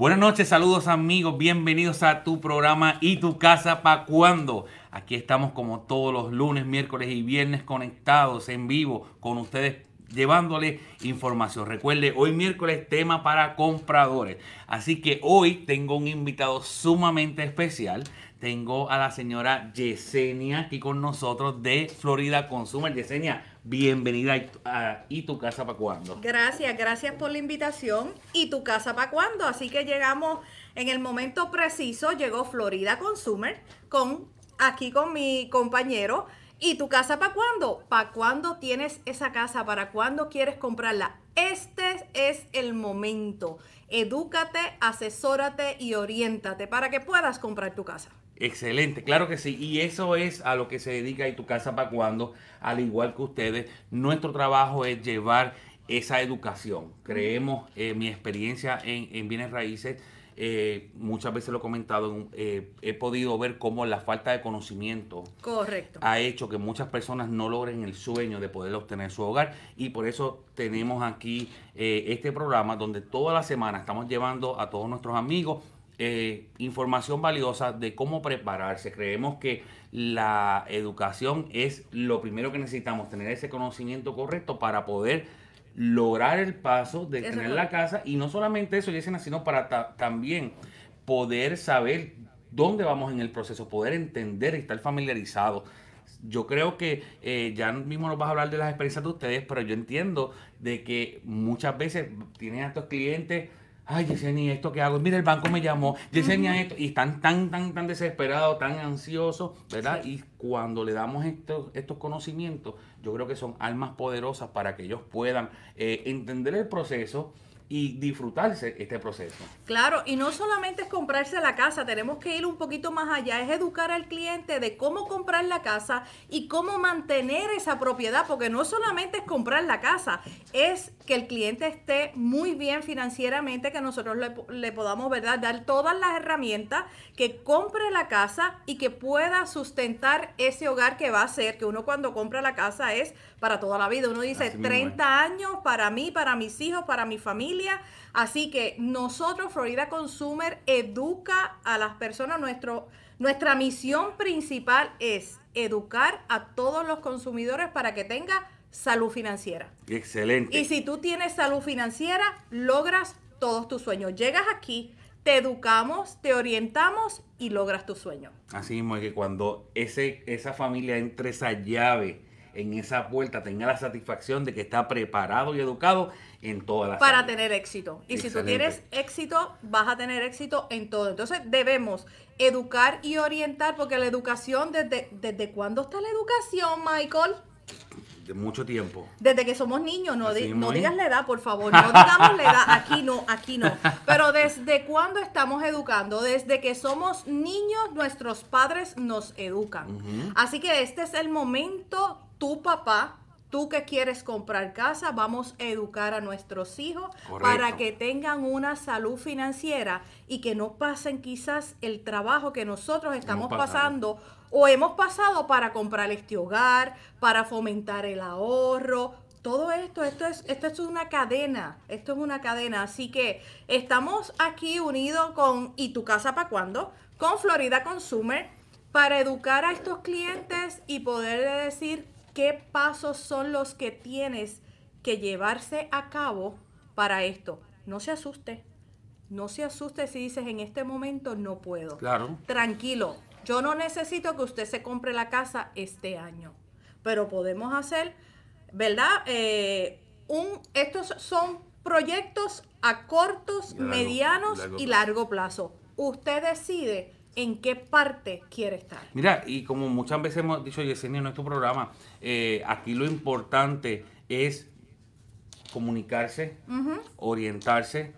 Buenas noches, saludos amigos, bienvenidos a tu programa y tu casa pa' cuando. Aquí estamos como todos los lunes, miércoles y viernes conectados en vivo con ustedes llevándole información. Recuerde, hoy miércoles tema para compradores. Así que hoy tengo un invitado sumamente especial. Tengo a la señora Yesenia aquí con nosotros de Florida Consumer. Yesenia, bienvenida a ¿Y tu casa para cuándo? Gracias, gracias por la invitación. ¿Y tu casa para cuándo? Así que llegamos en el momento preciso, llegó Florida Consumer con aquí con mi compañero. ¿Y tu casa para cuándo? ¿Para cuándo tienes esa casa? ¿Para cuándo quieres comprarla? Este es el momento. Edúcate, asesórate y oriéntate para que puedas comprar tu casa. Excelente, claro que sí. Y eso es a lo que se dedica y tu casa para cuando, al igual que ustedes. Nuestro trabajo es llevar esa educación. Creemos, eh, mi experiencia en, bienes raíces, eh, muchas veces lo he comentado, eh, he podido ver cómo la falta de conocimiento Correcto. ha hecho que muchas personas no logren el sueño de poder obtener su hogar y por eso tenemos aquí este programa donde toda la semana estamos llevando a todos nuestros amigos eh, información valiosa de cómo prepararse. Creemos que la educación es lo primero que necesitamos, tener ese conocimiento correcto para poder lograr el paso de tener la casa y no solamente eso, Yesenia, sino para también poder saber dónde vamos en el proceso, poder entender y estar familiarizado. Yo creo que eh, ya mismo nos vas a hablar de las experiencias de ustedes, pero yo entiendo de que muchas veces tienen a estos clientes ay, Yesenia, ¿esto qué hago? Mira, el banco me llamó, Yesenia, esto, y están tan, tan, tan desesperados, tan ansiosos, ¿verdad? Y cuando le damos estos, estos conocimientos, yo creo que son almas poderosas para que ellos puedan eh, entender el proceso y disfrutarse este proceso. Claro, y no solamente es comprarse la casa, tenemos que ir un poquito más allá, es educar al cliente de cómo comprar la casa y cómo mantener esa propiedad, porque no solamente es comprar la casa, es que el cliente esté muy bien financieramente, que nosotros le, podamos ¿verdad? dar todas las herramientas, que compre la casa y que pueda sustentar ese hogar que va a ser, que uno cuando compra la casa es para toda la vida, uno dice 30 años para mí, para mis hijos, para mi familia Así que nosotros, Florida Consumer, educa a las personas. Nuestro, nuestra misión principal es educar a todos los consumidores para que tengan salud financiera. Excelente. Y si tú tienes salud financiera, logras todos tus sueños. Llegas aquí, te educamos, te orientamos y logras tu sueño. Así mismo es que cuando ese, esa familia entre esa llave en esa puerta, tenga la satisfacción de que está preparado y educado en todas las Para tener éxito. Y si tú tienes éxito, vas a tener éxito en todo. Entonces debemos educar y orientar, porque la educación, ¿desde, desde cuándo está la educación, Michael? De mucho tiempo. Desde que somos niños, no, no digas la edad, por favor, no digamos la edad, aquí no, aquí no. Pero desde cuándo estamos educando, desde que somos niños, nuestros padres nos educan. Así que este es el momento, tu papá, tú que quieres comprar casa, vamos a educar a nuestros hijos para que tengan una salud financiera y que no pasen quizás el trabajo que nosotros estamos pasando o hemos pasado para comprar este hogar, para fomentar el ahorro. Todo esto, esto es, esto es una cadena, esto es una cadena. Así que estamos aquí unidos con ¿Y tu casa para cuándo? Con Florida Consumer para educar a estos clientes y poder decir qué pasos son los que tienes que llevarse a cabo para esto. No se asuste. No se asuste si dices en este momento no puedo. Claro. Tranquilo. Yo no necesito que usted se compre la casa este año. Pero podemos hacer, ¿verdad? Eh, un, estos son proyectos a cortos, medianos y largo plazo. Usted decide en qué parte quiere estar. Mira, y como muchas veces hemos dicho, Yesenia, en nuestro programa, eh, aquí lo importante es comunicarse, orientarse,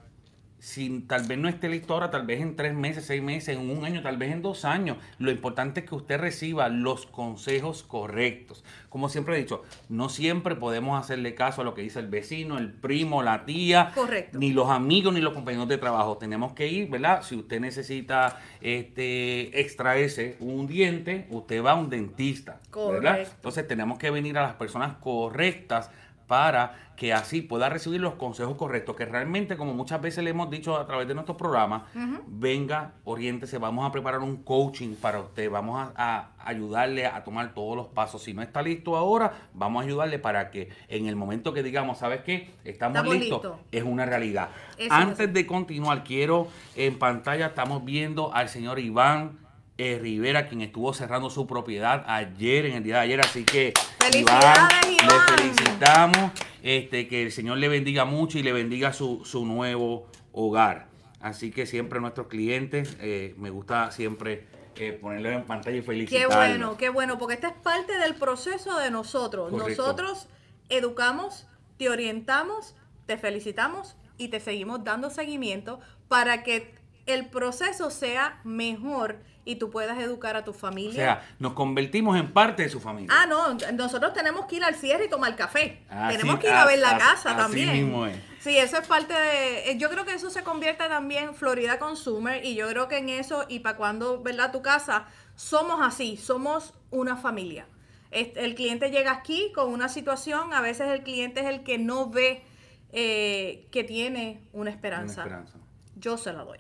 si tal vez no esté listo ahora, tal vez en tres meses, seis meses, en un año, tal vez en dos años. Lo importante es que usted reciba los consejos correctos. Como siempre he dicho, no siempre podemos hacerle caso a lo que dice el vecino, el primo, la tía, Correcto. ni los amigos, ni los compañeros de trabajo. Tenemos que ir, ¿verdad? Si usted necesita este, extraerse un diente, usted va a un dentista. ¿verdad? Entonces tenemos que venir a las personas correctas para que así pueda recibir los consejos correctos, que realmente, como muchas veces le hemos dicho a través de nuestros programas, venga, oriéntese, vamos a preparar un coaching para usted, vamos a, ayudarle a tomar todos los pasos. Si no está listo ahora, vamos a ayudarle para que en el momento que digamos, ¿sabes qué? Estamos, listos, es una realidad. Antes de continuar, quiero en pantalla, estamos viendo al señor Iván eh, Rivera, quien estuvo cerrando su propiedad ayer, en el día de ayer. Así que, Iván, le felicitamos. Este, que el Señor le bendiga mucho y le bendiga su, nuevo hogar. Así que siempre nuestros clientes, eh, me gusta siempre eh, ponerlo en pantalla y felicitarlos. Qué bueno, qué bueno, porque esta es parte del proceso de nosotros. Nosotros educamos, te orientamos, te felicitamos y te seguimos dando seguimiento para que el proceso sea mejor y tú puedas educar a tu familia. O sea, nos convertimos en parte de su familia. Ah, no, nosotros tenemos que ir al cierre y tomar café. tenemos que ir a ver la casa también. Mismo es. Sí, eso es parte de... Eh, yo creo que eso se convierte también en Florida Consumer y yo creo que en eso y para cuando, ¿verdad? Tu casa, somos así, somos una familia. El cliente llega aquí con una situación, a veces el cliente es el que no ve eh, que tiene una esperanza. una esperanza. Yo se la doy.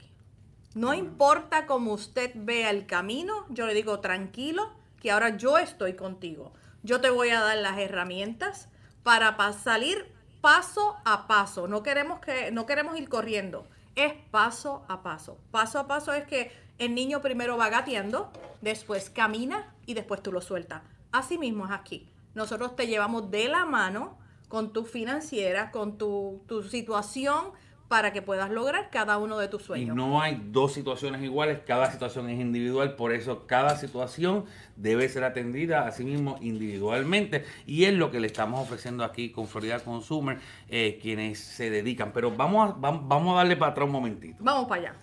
No importa cómo usted vea el camino, yo le digo tranquilo, que ahora yo estoy contigo. Yo te voy a dar las herramientas para salir paso a paso. No queremos que no queremos ir corriendo, es paso a paso. Paso a paso es que el niño primero va gateando, después camina y después tú lo sueltas. Así mismo es aquí. Nosotros te llevamos de la mano con tu financiera, con tu, tu situación para que puedas lograr cada uno de tus sueños. Y no hay dos situaciones iguales, cada situación es individual, por eso cada situación debe ser atendida a sí mismo individualmente y es lo que le estamos ofreciendo aquí con Florida Consumer, eh, quienes se dedican. Pero vamos a, vamos a darle para atrás un momentito. Vamos para allá.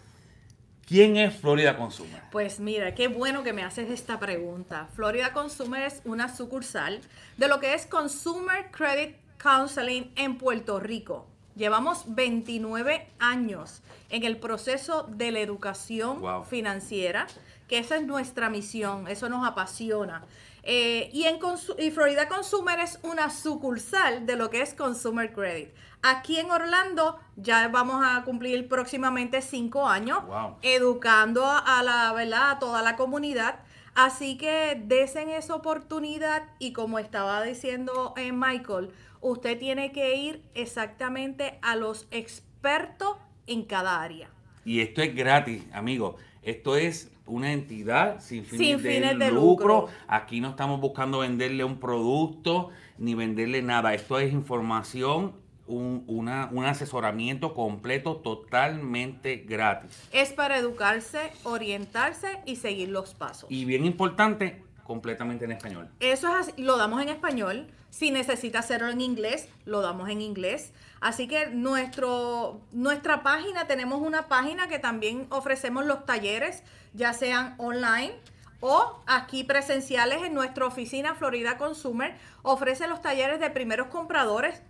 ¿Quién es Florida Consumer? Pues mira, qué bueno que me haces esta pregunta. Florida Consumer es una sucursal de lo que es Consumer Credit Counseling en Puerto Rico. Llevamos 29 años en el proceso de la educación financiera, que esa es nuestra misión, eso nos apasiona. Eh, y, en y Florida Consumer es una sucursal de lo que es Consumer Credit. Aquí en Orlando ya vamos a cumplir próximamente cinco años educando a, la verdad a toda la comunidad. Así que desen esa oportunidad y como estaba diciendo eh, Michael, usted tiene que ir exactamente a los expertos en cada área. Y esto es gratis, amigo. Esto es una entidad sin fines, de, lucro. Aquí no estamos buscando venderle un producto ni venderle nada. Esto es información, un, un asesoramiento completo totalmente gratis. Es para educarse, orientarse y seguir los pasos. Y bien importante, completamente en español. Eso es así, lo damos en español. Si necesita hacerlo en inglés, lo damos en inglés. Así que nuestro, nuestra página, tenemos una página que también ofrecemos los talleres, ya sean online o aquí presenciales en nuestra oficina Florida Consumer. Ofrece los talleres de primeros compradores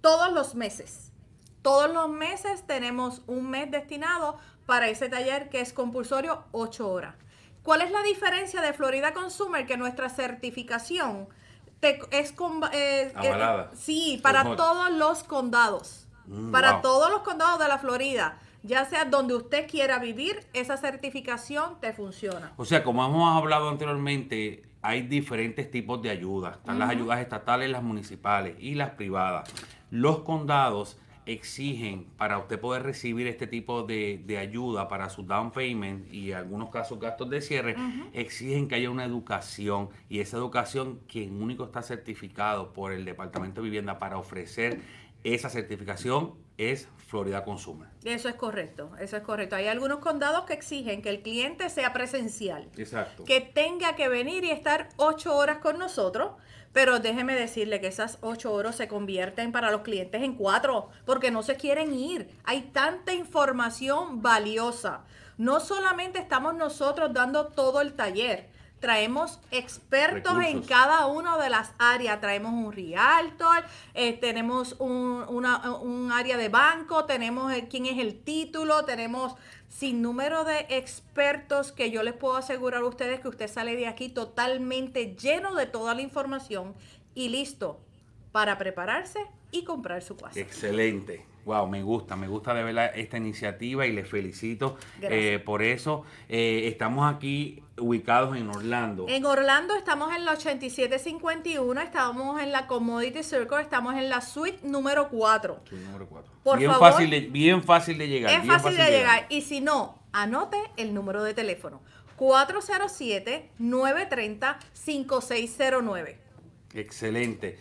todos los meses. Todos los meses tenemos un mes destinado para ese taller que es compulsorio 8 horas. ¿Cuál es la diferencia de Florida Consumer que nuestra certificación es con, eh, eh sí, para todos los condados. Mm, para todos los condados de la Florida. Ya sea donde usted quiera vivir, esa certificación te funciona. O sea, como hemos hablado anteriormente, hay diferentes tipos de ayudas. Están las ayudas estatales, las municipales y las privadas. Los condados exigen para usted poder recibir este tipo de, ayuda para su down payment y en algunos casos gastos de cierre, exigen que haya una educación y esa educación quien único está certificado por el Departamento de Vivienda para ofrecer esa certificación es Florida Consumer. Eso es correcto, eso es correcto. Hay algunos condados que exigen que el cliente sea presencial. Exacto. Que tenga que venir y estar ocho horas con nosotros pero déjeme decirle que esas ocho horas se convierten para los clientes en cuatro, porque no se quieren ir. Hay tanta información valiosa. No solamente estamos nosotros dando todo el taller, traemos expertos en cada una de las áreas. Traemos un realtor, eh, tenemos un, un, área de banco, tenemos quién es el título, tenemos sin número de expertos que yo les puedo asegurar a ustedes que usted sale de aquí totalmente lleno de toda la información y listo para prepararse y comprar su casa. Excelente. Wow, me gusta, me gusta de ver esta iniciativa y les felicito eh, por eso. Eh, estamos aquí ubicados en Orlando. En Orlando estamos en la 8751, estamos en la Commodity Circle, estamos en la suite número 4. Suite número 4. bien, fácil de, bien fácil de llegar. Es fácil, de, llegar. Y si no, anote el número de teléfono. 407-930-5609. Excelente.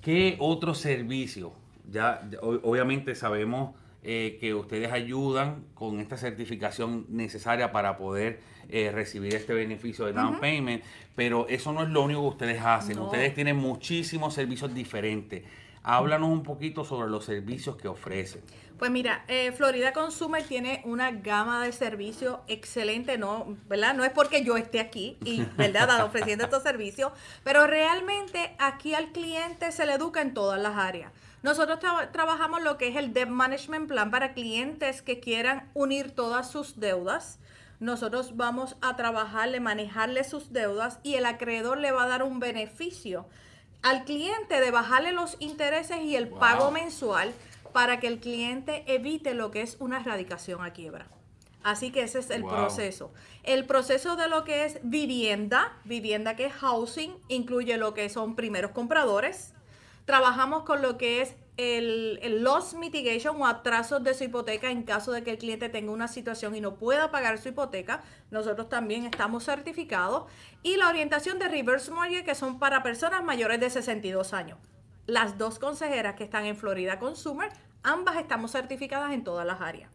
¿Qué otro servicio ya, obviamente sabemos eh, que ustedes ayudan con esta certificación necesaria para poder eh, recibir este beneficio de down payment, pero eso no es lo único que ustedes hacen. Ustedes tienen muchísimos servicios diferentes. Háblanos un poquito sobre los servicios que ofrecen. Pues mira, eh, Florida Consumer tiene una gama de servicios excelente, ¿no? ¿Verdad? No es porque yo esté aquí y, ¿verdad?, ofreciendo estos servicios, pero realmente aquí al cliente se le educa en todas las áreas. Nosotros trabajamos lo que es el Debt Management Plan para clientes que quieran unir todas sus deudas. Nosotros vamos a trabajarle, manejarle sus deudas y el acreedor le va a dar un beneficio al cliente de bajarle los intereses y el pago mensual para que el cliente evite lo que es una erradicación a quiebra. Así que ese es el proceso. El proceso de lo que es vivienda, vivienda que es housing, incluye lo que son primeros compradores, Trabajamos con lo que es el, loss mitigation o atrasos de su hipoteca en caso de que el cliente tenga una situación y no pueda pagar su hipoteca. Nosotros también estamos certificados. Y la orientación de reverse mortgage que son para personas mayores de 62 años. Las dos consejeras que están en Florida Consumer Ambas estamos certificadas en todas las áreas.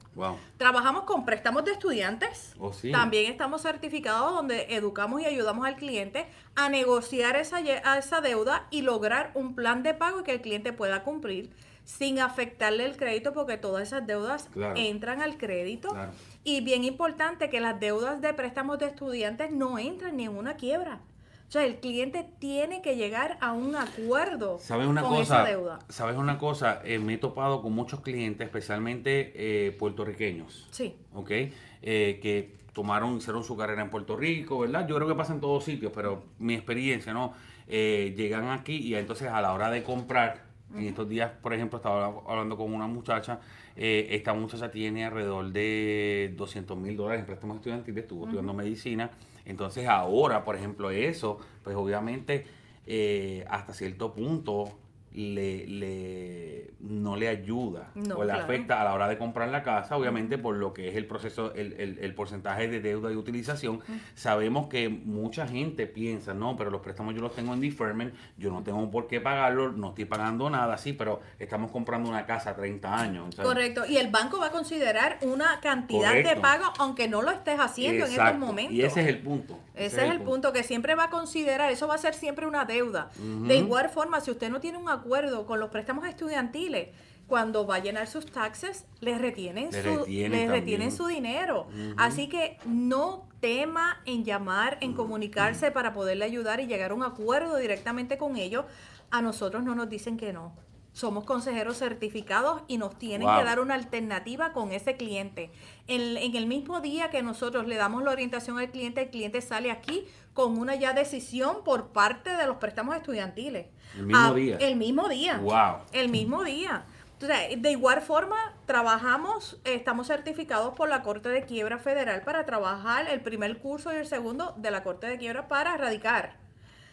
Trabajamos con préstamos de estudiantes. Oh, También estamos certificados donde educamos y ayudamos al cliente a negociar esa, esa deuda y lograr un plan de pago que el cliente pueda cumplir sin afectarle el crédito porque todas esas deudas entran al crédito. Y bien importante que las deudas de préstamos de estudiantes no entran ni en una quiebra. O sea, el cliente tiene que llegar a un acuerdo ¿Sabes una con cosa, esa deuda. ¿Sabes una cosa? Eh, me he topado con muchos clientes, especialmente eh, puertorriqueños. Sí. ¿Ok? Eh, que tomaron, hicieron su carrera en Puerto Rico, ¿verdad? Yo creo que pasa en todos sitios, pero mi experiencia, ¿no? llegan aquí y entonces a la hora de comprar, en estos días, por ejemplo, estaba hablando con una muchacha, esta muchacha tiene alrededor de 200 mil dólares en préstamos estudiantiles, estuvo estudiando medicina entonces ahora, por ejemplo, eso, pues obviamente eh, hasta cierto punto le, le, no le ayuda o le afecta a la hora de comprar la casa, obviamente por lo que es el proceso, el, el, porcentaje de deuda y utilización. Sabemos que mucha gente piensa, no, pero los préstamos yo los tengo en deferment, yo no tengo por qué pagarlo, no estoy pagando nada, sí, pero estamos comprando una casa a 30 años. Correcto, y el banco va a considerar una cantidad de pago aunque no lo estés haciendo en estos momentos. Y ese es el punto. Ese, es, el punto. que siempre va a considerar, eso va a ser siempre una deuda. De igual forma, si usted no tiene un acuerdo con los préstamos estudiantiles, cuando va a llenar sus taxes, le retienen, su, retienen, su dinero. Así que no tema en llamar, en comunicarse para poderle ayudar y llegar a un acuerdo directamente con ellos. A nosotros no nos dicen que no somos consejeros certificados y nos tienen que dar una alternativa con ese cliente. En, el mismo día que nosotros le damos la orientación al cliente, el cliente sale aquí con una ya decisión por parte de los préstamos estudiantiles. El mismo ah, día. El mismo día. Wow. El mismo día. Entonces, de igual forma, trabajamos, estamos certificados por la Corte de Quiebra Federal para trabajar el primer curso y el segundo de la Corte de Quiebra para erradicar.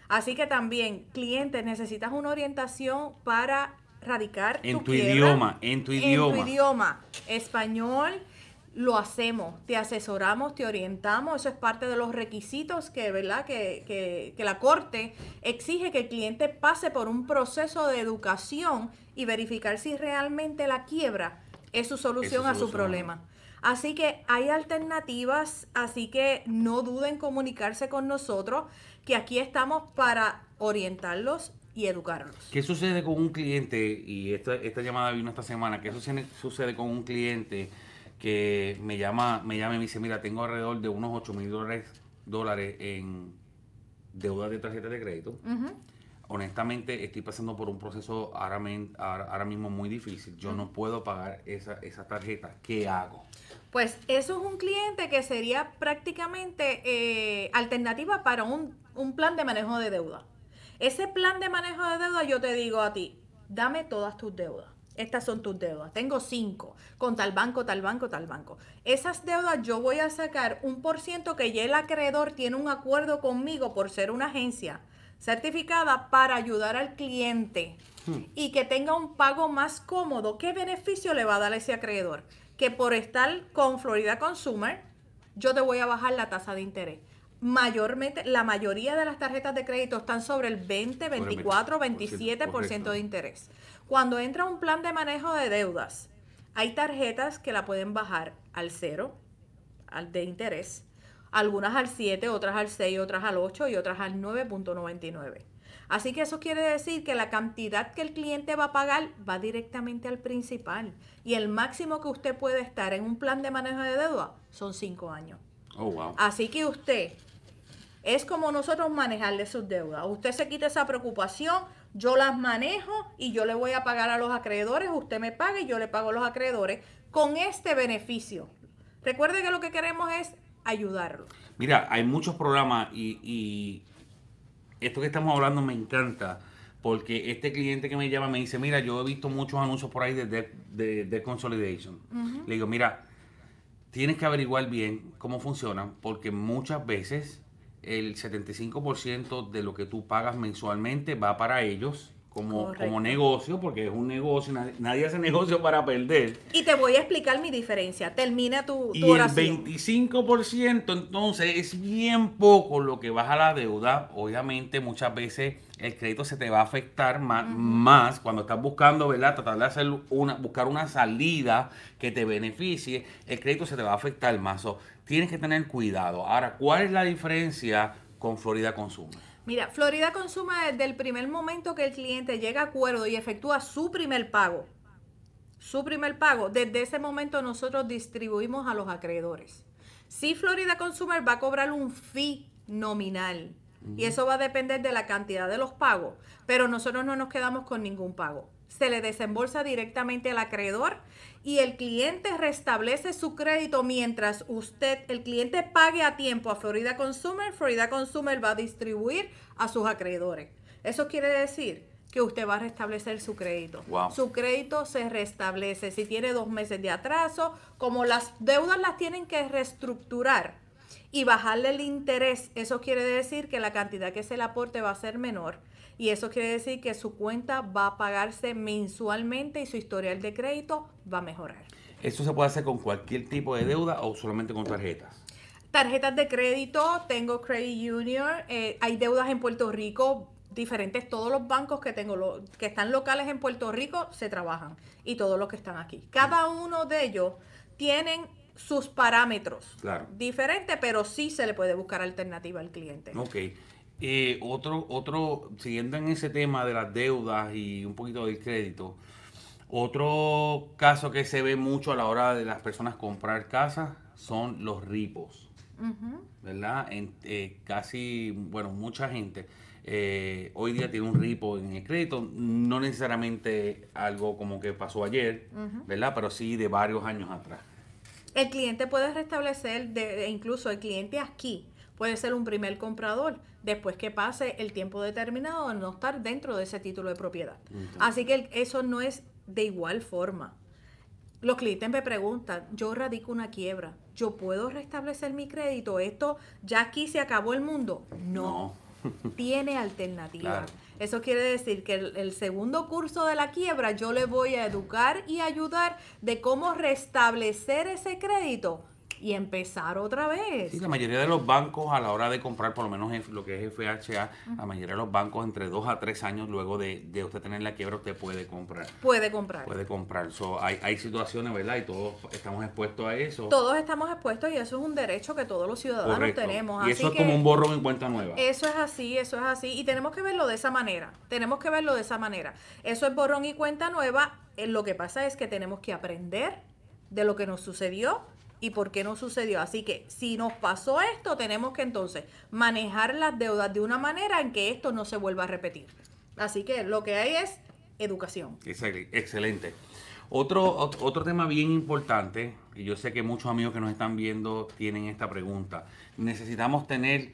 Así que también, clientes, necesitas una orientación para radicar en tu, idioma, en tu idioma. En tu idioma, español, lo hacemos, te asesoramos, te orientamos, eso es parte de los requisitos que, ¿verdad? Que, que, que, la Corte exige que el cliente pase por un proceso de educación y verificar si realmente la quiebra es su solución a su problema. Así que hay alternativas, así que no duden en comunicarse con nosotros, que aquí estamos para orientarlos y educarlos. ¿Qué sucede con un cliente? Y esta, esta llamada vino esta semana. ¿Qué sucede, sucede con un cliente que me llama, me llama y me dice, mira, tengo alrededor de unos 8 mil dólares, dólares en deuda de tarjeta de crédito? Honestamente, estoy pasando por un proceso ahora, ahora, mismo muy difícil. Yo no puedo pagar esa, esa tarjeta. ¿Qué hago? Pues eso es un cliente que sería prácticamente eh, alternativa para un, un plan de manejo de deuda. Ese plan de manejo de deuda, yo te digo a ti, dame todas tus deudas. Estas son tus deudas. Tengo cinco con tal banco, tal banco, tal banco. Esas deudas yo voy a sacar un por ciento que ya el acreedor tiene un acuerdo conmigo por ser una agencia certificada para ayudar al cliente hmm. y que tenga un pago más cómodo. ¿Qué beneficio le va a dar a ese acreedor? Que por estar con Florida Consumer, yo te voy a bajar la tasa de interés mayormente, la mayoría de las tarjetas de crédito están sobre el 20, 24, 27% de interés. Cuando entra un plan de manejo de deudas, hay tarjetas que la pueden bajar al cero, al de interés, algunas al 7, otras al 6, otras al 8 y otras al 9.99. Así que eso quiere decir que la cantidad que el cliente va a pagar va directamente al principal. Y el máximo que usted puede estar en un plan de manejo de deuda son 5 años. Oh, wow. Así que usted es como nosotros manejarle sus deudas. Usted se quita esa preocupación, yo las manejo y yo le voy a pagar a los acreedores, usted me paga y yo le pago a los acreedores con este beneficio. Recuerde que lo que queremos es ayudarlo. Mira, hay muchos programas y, esto que estamos hablando me encanta porque este cliente que me llama me dice, mira, yo he visto muchos anuncios por ahí de de, consolidation. Le digo, mira, tienes que averiguar bien cómo funcionan porque muchas veces el 75% de lo que tú pagas mensualmente va para ellos como, como negocio, porque es un negocio, nadie, hace negocio para perder. Y te voy a explicar mi diferencia. Termina tu, tu y el 25% entonces es bien poco lo que baja la deuda. Obviamente muchas veces el crédito se te va a afectar más, más cuando estás buscando, ¿verdad? Tratar de hacer una, buscar una salida que te beneficie, el crédito se te va a afectar más tienes que tener cuidado. Ahora, ¿cuál es la diferencia con Florida Consumer? Mira, Florida Consumer desde el primer momento que el cliente llega a acuerdo y efectúa su primer pago, su primer pago, desde ese momento nosotros distribuimos a los acreedores. Si Florida Consumer va a cobrar un fee nominal y eso va a depender de la cantidad de los pagos, pero nosotros no nos quedamos con ningún pago. Se le desembolsa directamente al acreedor y el cliente restablece su crédito mientras usted, el cliente pague a tiempo a Florida Consumer, Florida Consumer va a distribuir a sus acreedores. Eso quiere decir que usted va a restablecer su crédito. Su crédito se restablece. Si tiene dos meses de atraso, como las deudas las tienen que reestructurar y bajarle el interés, eso quiere decir que la cantidad que se le aporte va a ser menor y eso quiere decir que su cuenta va a pagarse mensualmente y su historial de crédito va a mejorar. ¿Eso se puede hacer con cualquier tipo de deuda o solamente con tarjetas? Tarjetas de crédito, tengo Credit Union, eh, hay deudas en Puerto Rico diferentes, todos los bancos que tengo, que están locales en Puerto Rico, se trabajan y todos los que están aquí. Cada uno de ellos tienen sus parámetros claro. diferentes, pero sí se le puede buscar alternativa al cliente. Ok. Eh, otro, otro, siguiendo en ese tema de las deudas y un poquito del crédito, otro caso que se ve mucho a la hora de las personas comprar casas son los ripos, ¿verdad? En, eh, casi, bueno, mucha gente eh, hoy día tiene un ripo en el crédito, no necesariamente algo como que pasó ayer, ¿verdad? Pero sí de varios años atrás. El cliente puede restablecer, de, incluso el cliente aquí puede ser un primer comprador después que pase el tiempo determinado de no estar dentro de ese título de propiedad. Así que eso no es de igual forma. Los clientes me preguntan, yo radico una quiebra, ¿yo puedo restablecer mi crédito? ¿Esto ya aquí se acabó el mundo? No, tiene alternativa. Eso quiere decir que el, segundo curso de la quiebra yo le voy a educar y ayudar de cómo restablecer ese crédito y empezar otra vez. Sí, la mayoría de los bancos a la hora de comprar, por lo menos lo que es FHA, la mayoría de los bancos entre dos a tres años luego de, usted tener la quiebra, usted puede comprar. Puede comprar. Puede comprar. So, hay, hay situaciones, ¿verdad? Y todos estamos expuestos a eso. Todos estamos expuestos y eso es un derecho que todos los ciudadanos tenemos. Y eso es como un borrón en cuenta nueva. Eso es así, eso es así. Y tenemos que verlo de esa manera. Tenemos que verlo de esa manera. Eso es borrón y cuenta nueva. Eh, lo que pasa es que tenemos que aprender de lo que nos sucedió y por qué no sucedió. Así que si nos pasó esto, tenemos que entonces manejar las deudas de una manera en que esto no se vuelva a repetir. Así que lo que hay es educación. Excelente. Otro, otro tema bien importante, y yo sé que muchos amigos que nos están viendo tienen esta pregunta. Necesitamos tener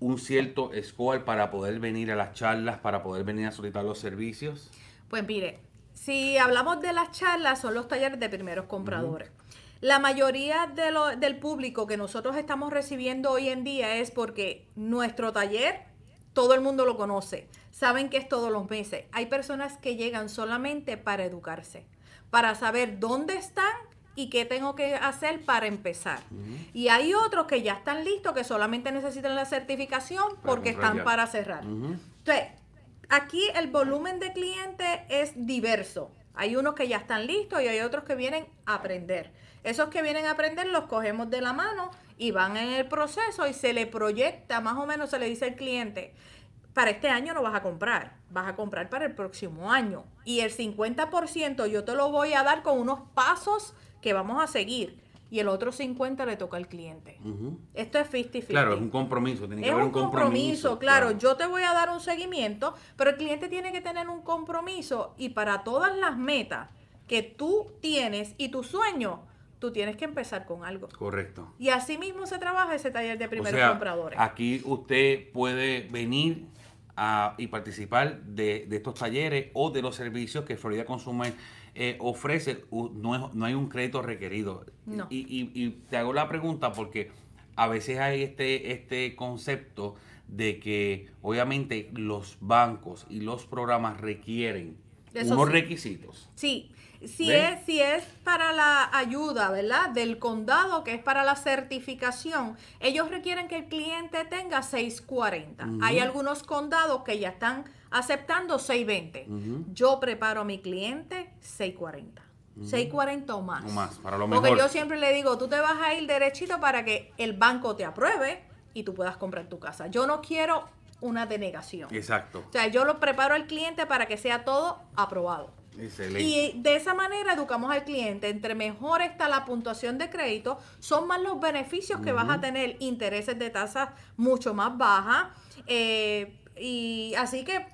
un cierto score para poder venir a las charlas, para poder venir a solicitar los servicios. Pues mire, si hablamos de las charlas, son los talleres de primeros compradores. La mayoría de lo, del público que nosotros estamos recibiendo hoy en día es porque nuestro taller, todo el mundo lo conoce, saben que es todos los meses. Hay personas que llegan solamente para educarse, para saber dónde están y qué tengo que hacer para empezar. Y hay otros que ya están listos, que solamente necesitan la certificación porque están para cerrar. Entonces, aquí el volumen de clientes es diverso. Hay unos que ya están listos y hay otros que vienen a aprender. Esos que vienen a aprender los cogemos de la mano y van en el proceso y se le proyecta, más o menos se le dice al cliente, para este año no vas a comprar, vas a comprar para el próximo año. Y el 50% yo te lo voy a dar con unos pasos que vamos a seguir y el otro 50 le toca al cliente. Esto es 50-50. Claro, es un compromiso, tiene que haber un compromiso. claro, yo te voy a dar un seguimiento, pero el cliente tiene que tener un compromiso y para todas las metas que tú tienes y tu sueño, tú tienes que empezar con algo. Correcto. Y así mismo se trabaja ese taller de primeros compradores. Aquí usted puede venir a, y participar de, de, estos talleres o de los servicios que Florida Consumer eh, ofrece, no, no, hay un crédito requerido. Y, te hago la pregunta porque a veces hay este, este concepto de que obviamente los bancos y los programas requieren unos requisitos. Sí, si es, si es para la ayuda, ¿verdad? Del condado, que es para la certificación, ellos requieren que el cliente tenga 640. Hay algunos condados que ya están aceptando 620. Yo preparo a mi cliente 640. 640 o más. O más, para lo Porque yo siempre le digo, tú te vas a ir derechito para que el banco te apruebe y tú puedas comprar tu casa. Yo no quiero una denegación. Exacto. O sea, yo lo preparo al cliente para que sea todo aprobado. Y de esa manera educamos al cliente. Entre mejor está la puntuación de crédito, son más los beneficios que vas a tener, intereses de tasas mucho más bajas. Eh, y así que,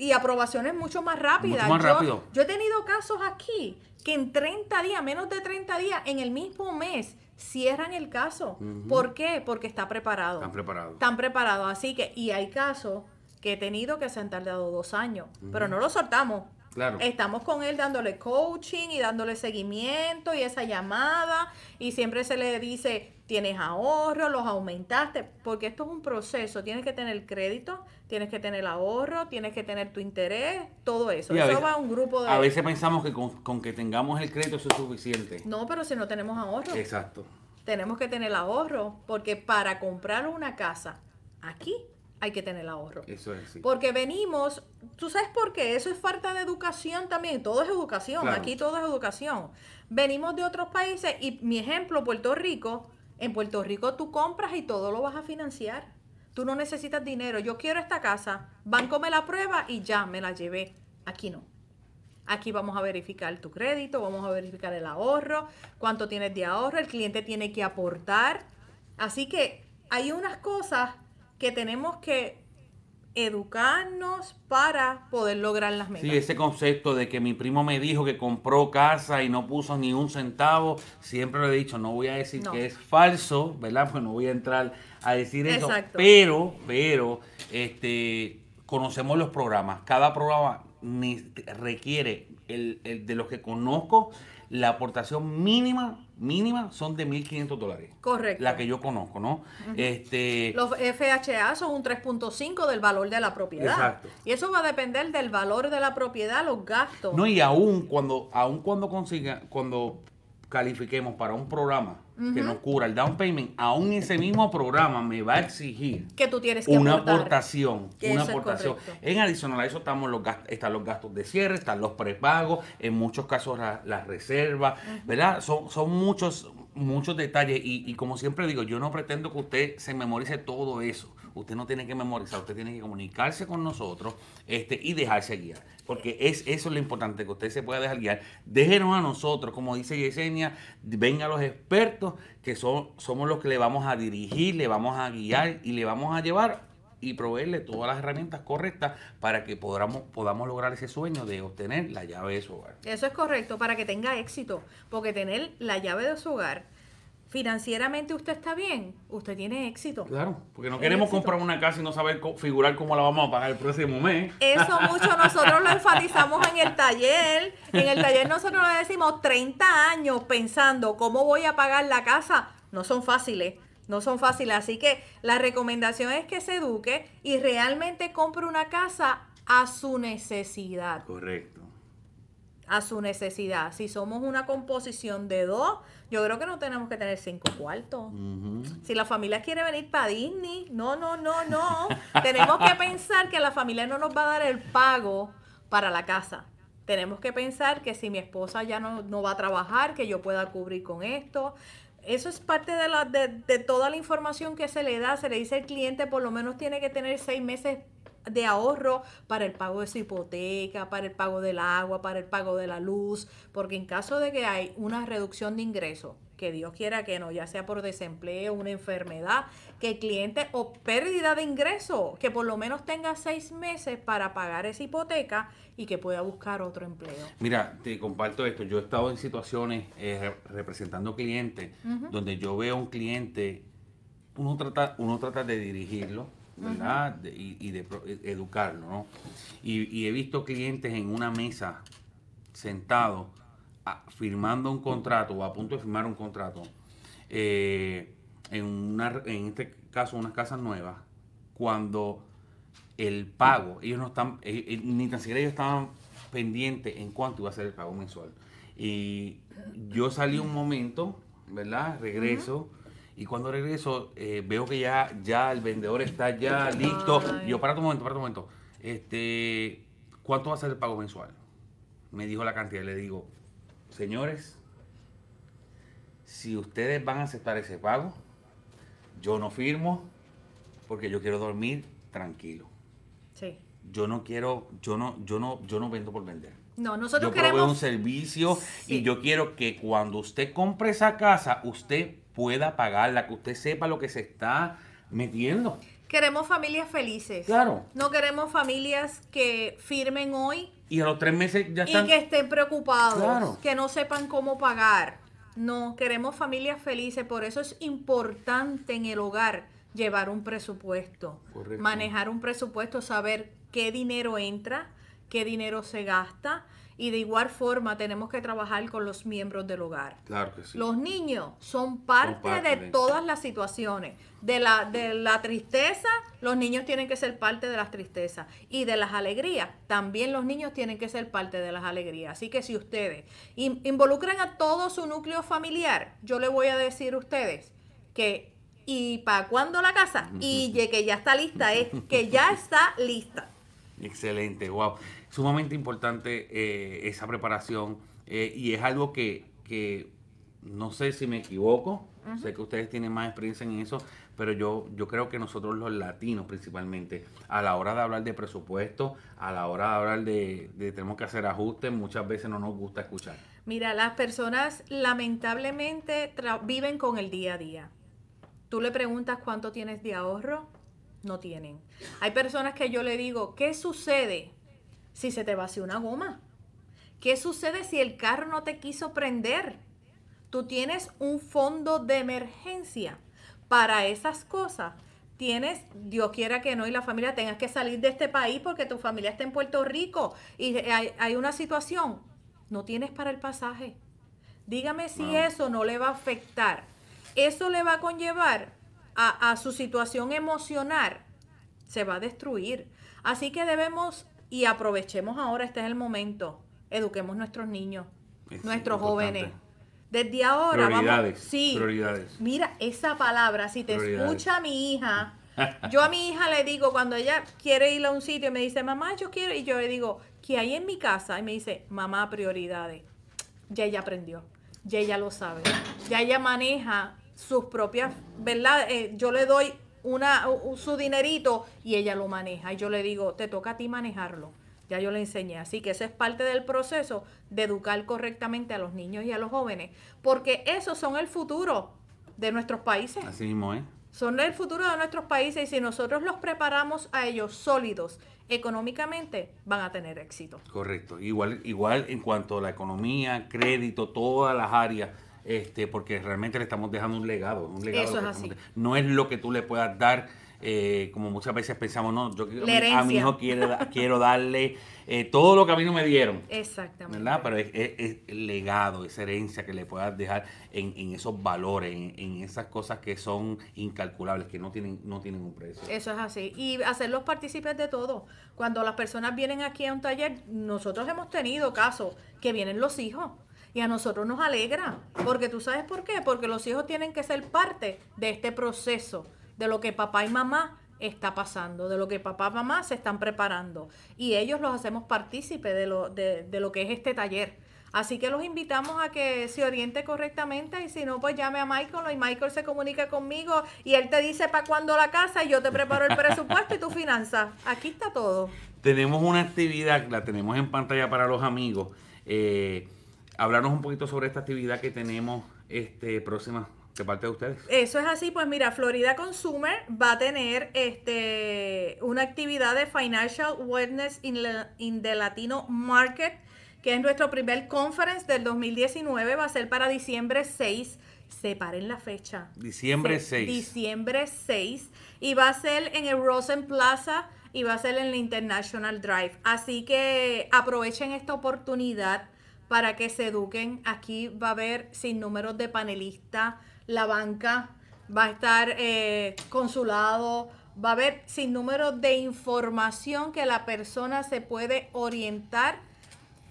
y aprobaciones mucho más rápidas. más yo, rápido. yo he tenido casos aquí que en 30 días, menos de 30 días, en el mismo mes, cierran el caso. ¿Por qué? Porque está preparado. Están preparados. Están preparados. Así que, y hay casos que he tenido que se han tardado dos años, pero no lo soltamos. Estamos con él dándole coaching y dándole seguimiento y esa llamada y siempre se le dice, tienes ahorro, los aumentaste, porque esto es un proceso, tienes que tener crédito, tienes que tener ahorro, tienes que tener tu interés, todo eso. eso va a un grupo de... A veces pensamos que con, que tengamos el crédito eso es suficiente. No, pero si no tenemos ahorro. Exacto. Tenemos que tener ahorro, porque para comprar una casa aquí hay que tener ahorro. Eso es. Porque venimos, ¿tú sabes por qué? Eso es falta de educación también, todo es educación, aquí todo es educación. Venimos de otros países y mi ejemplo, Puerto Rico, en Puerto Rico tú compras y todo lo vas a financiar. Tú no necesitas dinero. Yo quiero esta casa, banco me la prueba y ya me la llevé. Aquí no. Aquí vamos a verificar tu crédito, vamos a verificar el ahorro, cuánto tienes de ahorro, el cliente tiene que aportar. Así que hay unas cosas que tenemos que educarnos para poder lograr las metas. Sí, ese concepto de que mi primo me dijo que compró casa y no puso ni un centavo, siempre lo he dicho, no voy a decir que es falso, ¿verdad? Pues no voy a entrar a decir eso, pero, pero, este, conocemos los programas, cada programa requiere, el, el de los que conozco, la aportación mínima, mínima son de 1.500 dólares. Correcto. La que yo conozco, ¿no? este, Los FHA son un 3.5 del valor de la propiedad. Exacto. Y eso va a depender del valor de la propiedad, los gastos. No, y aún cuando, aún cuando consiga, cuando califiquemos para un programa que nos cura el down payment, aún ese mismo programa me va a exigir que tú tienes una aportación. una aportación. En adicional a eso estamos los gastos, están los gastos de cierre, están los prepagos, en muchos casos las reservas, ¿verdad? Son, son muchos, muchos detalles y, y como siempre digo, yo no pretendo que usted se memorice todo eso. Usted no tiene que memorizar, usted tiene que comunicarse con nosotros este, y dejarse guiar. Porque es, eso es lo importante, que usted se pueda dejar guiar. Déjenos a nosotros, como dice Yesenia, venga los expertos, que son, somos los que le vamos a dirigir, le vamos a guiar y le vamos a llevar y proveerle todas las herramientas correctas para que podamos, podamos lograr ese sueño de obtener la llave de su hogar. Eso es correcto, para que tenga éxito, porque tener la llave de su hogar financieramente usted está bien, usted tiene éxito. Claro, porque no queremos comprar una casa y no saber figurar cómo la vamos a pagar el próximo mes. Eso mucho nosotros lo enfatizamos en el taller. En el taller nosotros le decimos 30 años pensando cómo voy a pagar la casa. No son fáciles, no son fáciles. Así que la recomendación es que se eduque y realmente compre una casa a su necesidad. Correcto. A su necesidad. Si somos una composición de dos, yo creo que no tenemos que tener cinco cuartos. Si la familia quiere venir para Disney, no, no, no, no. tenemos que pensar que la familia no nos va a dar el pago para la casa. Tenemos que pensar que si mi esposa ya no, no va a trabajar, que yo pueda cubrir con esto. Eso es parte de, la, de, de toda la información que se le da. Se le dice al cliente, por lo menos tiene que tener seis meses de ahorro para el pago de su hipoteca, para el pago del agua, para el pago de la luz, porque en caso de que hay una reducción de ingresos, que Dios quiera que no, ya sea por desempleo, una enfermedad, que el cliente o pérdida de ingreso, que por lo menos tenga seis meses para pagar esa hipoteca y que pueda buscar otro empleo. Mira, te comparto esto, yo he estado en situaciones eh, representando clientes donde yo veo un cliente, uno trata, uno trata de dirigirlo, ¿verdad? y, de e, educarlo, ¿no? Y, he visto clientes en una mesa sentados firmando un contrato o a punto de firmar un contrato eh, en, una, en este caso unas casas nuevas cuando el pago, ellos no están, eh, eh, ni tan siquiera ellos estaban pendientes en cuánto iba a ser el pago mensual. Y yo salí un momento, ¿verdad? Regreso. Y cuando regreso, eh, veo que ya, ya el vendedor está ya listo. Yo, para un momento, para un momento. Este, ¿Cuánto va a ser el pago mensual? Me dijo la cantidad. Le digo, señores, si ustedes van a aceptar ese pago, yo no firmo porque yo quiero dormir tranquilo. Sí. Yo no quiero, yo no, yo no, yo no vendo por vender. No, nosotros yo queremos un servicio y yo quiero que cuando usted compre esa casa, usted pueda pagarla, que usted sepa lo que se está metiendo. Queremos familias felices. Claro. No queremos familias que firmen hoy. Y a los tres meses ya están. Y que estén preocupados. Que no sepan cómo pagar. No, queremos familias felices. Por eso es importante en el hogar llevar un presupuesto. Manejar un presupuesto, saber qué dinero entra, qué dinero se gasta y de igual forma tenemos que trabajar con los miembros del hogar. Claro que sí. Los niños son parte, de, todas las situaciones. De la, de la tristeza, los niños tienen que ser parte de las tristezas. Y de las alegrías, también los niños tienen que ser parte de las alegrías. Así que si ustedes involucran a todo su núcleo familiar, yo le voy a decir a ustedes que ¿y para cuándo la casa? Y que ya está lista, es que ya está lista. Excelente, wow sumamente importante eh, esa preparación eh, y es algo que, no sé si me equivoco, sé que ustedes tienen más experiencia en eso, pero yo, yo creo que nosotros los latinos principalmente, a la hora de hablar de presupuesto, a la hora de hablar de, de tenemos que hacer ajustes, muchas veces no nos gusta escuchar. Mira, las personas lamentablemente viven con el día a día. Tú le preguntas cuánto tienes de ahorro, no tienen. Hay personas que yo le digo, ¿qué sucede si se te vació una goma? ¿Qué sucede si el carro no te quiso prender? Tú tienes un fondo de emergencia para esas cosas. Tienes, Dios quiera que no, y la familia tengas que salir de este país porque tu familia está en Puerto Rico y hay, una situación. No tienes para el pasaje. Dígame si eso no le va a afectar. Eso le va a conllevar a, a su situación emocional. Se va a destruir. Así que debemos y aprovechemos ahora, este es el momento. Eduquemos nuestros niños, nuestros jóvenes. Desde ahora vamos. Sí. Prioridades. Mira, esa palabra, si te escucha mi hija, yo a mi hija le digo, cuando ella quiere ir a un sitio y me dice, mamá, yo quiero, y yo le digo, ¿qué hay en mi casa? Y me dice, mamá, prioridades. Ya ella aprendió, ya ella lo sabe, ya ella maneja sus propias, ¿verdad? Eh, yo le doy una, su dinerito y ella lo maneja. Y yo le digo, te toca a ti manejarlo. Ya yo le enseñé. Así que eso es parte del proceso de educar correctamente a los niños y a los jóvenes. Porque esos son el futuro de nuestros países. Así mismo, ¿eh? Son el futuro de nuestros países y si nosotros los preparamos a ellos sólidos económicamente, van a tener éxito. Correcto. Igual, igual en cuanto a la economía, crédito, todas las áreas este, porque realmente le estamos dejando un legado. Un legado Eso es así. No es lo que tú le puedas dar eh, como muchas veces pensamos, no, yo a mi, hijo quiero, quiero darle eh, todo lo que a mí no me dieron. Exactamente. ¿Verdad? Pero es, legado, esa herencia que le puedas dejar en, esos valores, en, esas cosas que son incalculables, que no tienen, no tienen un precio. Eso es así. Y hacerlos partícipes de todo. Cuando las personas vienen aquí a un taller, nosotros hemos tenido casos que vienen los hijos. Y a nosotros nos alegra, porque tú sabes por qué, porque los hijos tienen que ser parte de este proceso de lo que papá y mamá está pasando, de lo que papá y mamá se están preparando. Y ellos los hacemos partícipe de lo, de, de lo que es este taller. Así que los invitamos a que se oriente correctamente y si no, pues llame a Michael y Michael se comunica conmigo y él te dice para cuándo la casa y yo te preparo el presupuesto y tu finanzas. Aquí está todo. Tenemos una actividad, la tenemos en pantalla para los amigos. Eh, hablarnos un poquito sobre esta actividad que tenemos este próxima de parte de ustedes. Eso es así, pues mira, Florida Consumer va a tener este una actividad de Financial Wellness in, the Latino Market, que es nuestro primer conference del 2019, va a ser para diciembre 6. Separen la fecha. Diciembre 6. Diciembre 6. Y va a ser en el Rosen Plaza y va a ser en el International Drive. Así que aprovechen esta oportunidad para que se eduquen. Aquí va a haber sin números de panelistas la banca, va a estar eh, consulado, va a haber sin número de información que la persona se puede orientar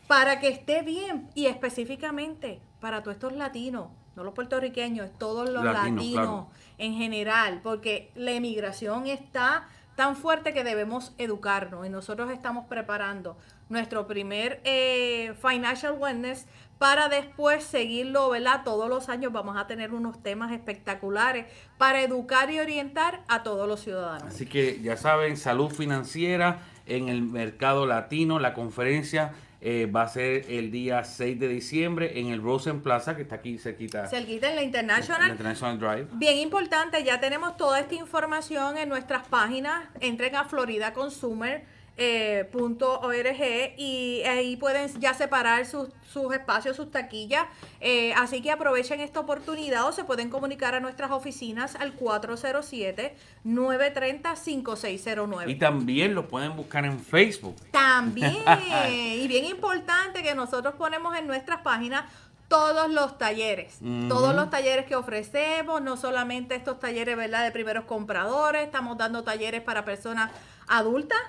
para que esté bien y específicamente para todos estos latinos, no los puertorriqueños, todos los latinos en general, porque la emigración está tan fuerte que debemos educarnos y nosotros estamos preparando nuestro primer eh, Financial Wellness para después seguirlo, ¿verdad? Todos los años vamos a tener unos temas espectaculares para educar y orientar a todos los ciudadanos. Así que ya saben, salud financiera en el mercado latino, la conferencia eh, va a ser el día 6 de diciembre en el Rosen Plaza, que está aquí cerquita. Cerquita en la International. La International Drive. Bien importante, ya tenemos toda esta información en nuestras páginas. Entren a Florida Consumer eh, .org y ahí pueden ya separar sus, espacios, sus taquillas. Eh, así que aprovechen esta oportunidad o se pueden comunicar a nuestras oficinas al 407-930-5609. Y también lo pueden buscar en Facebook. También. y bien importante que nosotros ponemos en nuestras páginas todos los talleres, todos los talleres que ofrecemos, no solamente estos talleres, ¿verdad? De primeros compradores, estamos dando talleres para personas adultas,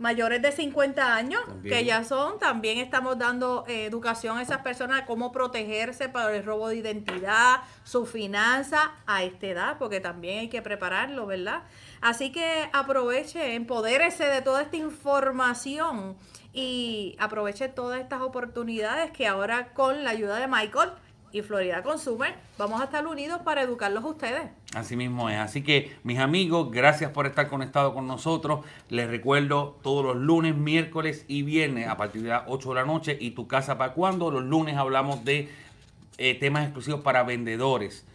mayores de 50 años, que ya son, también estamos dando eh, educación a esas personas, cómo protegerse para el robo de identidad, su finanza a esta edad, porque también hay que prepararlo, ¿verdad? Así que aproveche, empodérese de toda esta información y aproveche todas estas oportunidades que ahora con la ayuda de Michael, y Florida Consumer, vamos a estar unidos para educarlos a ustedes. Así mismo es. Así que, mis amigos, gracias por estar conectados con nosotros. Les recuerdo todos los lunes, miércoles y viernes a partir de las 8 de la noche. ¿Y tu casa para cuándo? Los lunes hablamos de eh, temas exclusivos para vendedores.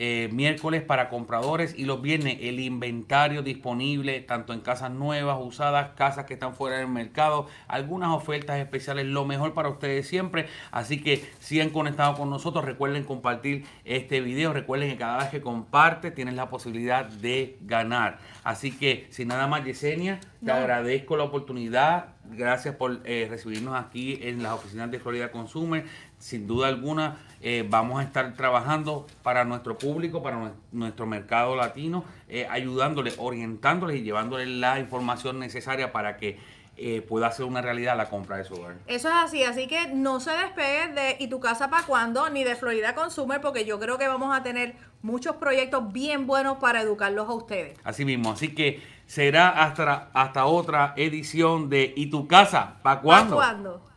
Eh, miércoles para compradores y los viernes el inventario disponible tanto en casas nuevas, usadas, casas que están fuera del mercado, algunas ofertas especiales, lo mejor para ustedes siempre. Así que sigan conectados con nosotros, recuerden compartir este video, recuerden que cada vez que compartes tienes la posibilidad de ganar. Así que sin nada más Yesenia, te agradezco la oportunidad, gracias por eh, recibirnos aquí en las oficinas de Florida Consumer. Sin duda alguna eh, vamos a estar trabajando para nuestro público, para nuestro mercado latino, eh, ayudándoles, orientándoles y llevándoles la información necesaria para que eh, pueda ser una realidad la compra de su hogar. Eso es así, así que no se despegue de ¿Y tu casa para cuándo? ni de Florida Consumer, porque yo creo que vamos a tener muchos proyectos bien buenos para educarlos a ustedes. Así mismo, así que será hasta, hasta otra edición de ¿Y tu casa para cuándo? ¿Para cuándo?